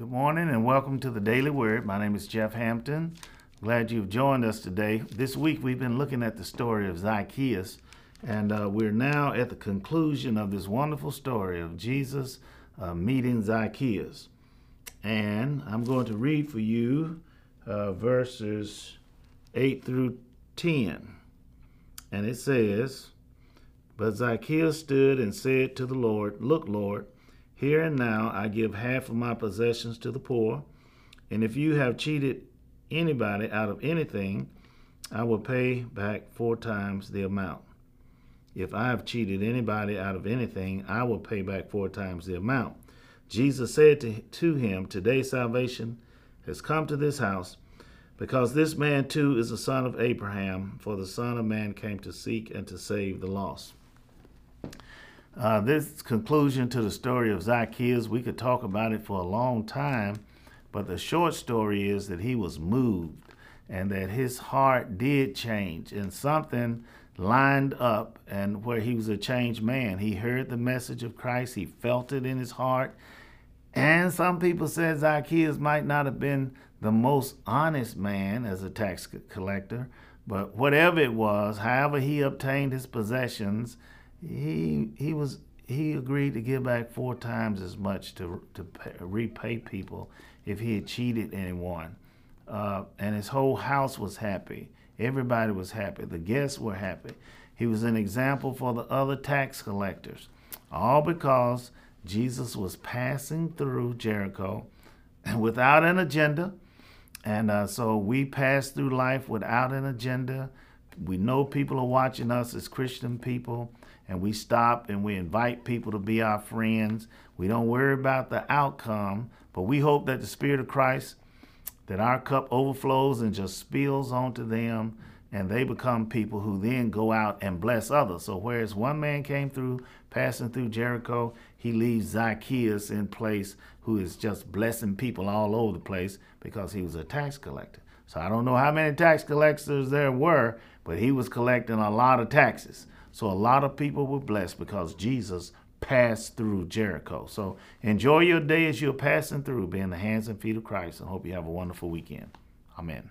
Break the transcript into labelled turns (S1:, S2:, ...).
S1: Good morning and welcome to the Daily Word. My name is Jeff Hampton. Glad you've joined us today. This week we've been looking at the story of Zacchaeus, and uh, we're now at the conclusion of this wonderful story of Jesus uh, meeting Zacchaeus. And I'm going to read for you uh, verses 8 through 10. And it says, But Zacchaeus stood and said to the Lord, Look, Lord, here and now I give half of my possessions to the poor, and if you have cheated anybody out of anything, I will pay back four times the amount. If I have cheated anybody out of anything, I will pay back four times the amount. Jesus said to, to him, Today salvation has come to this house, because this man too is a son of Abraham, for the Son of Man came to seek and to save the lost. Uh, this conclusion to the story of Zacchaeus, we could talk about it for a long time, but the short story is that he was moved and that his heart did change and something lined up and where he was a changed man. He heard the message of Christ, he felt it in his heart. And some people said Zacchaeus might not have been the most honest man as a tax collector, but whatever it was, however he obtained his possessions, he he was he agreed to give back four times as much to to pay, repay people if he had cheated anyone, uh, and his whole house was happy. Everybody was happy. The guests were happy. He was an example for the other tax collectors, all because Jesus was passing through Jericho without an agenda. And uh, so we pass through life without an agenda. We know people are watching us as Christian people and we stop and we invite people to be our friends. We don't worry about the outcome, but we hope that the Spirit of Christ, that our cup overflows and just spills onto them, and they become people who then go out and bless others. So, whereas one man came through, passing through Jericho, he leaves Zacchaeus in place, who is just blessing people all over the place because he was a tax collector. So, I don't know how many tax collectors there were, but he was collecting a lot of taxes. So a lot of people were blessed because Jesus passed through Jericho. So enjoy your day as you're passing through, be in the hands and feet of Christ, and hope you have a wonderful weekend. Amen.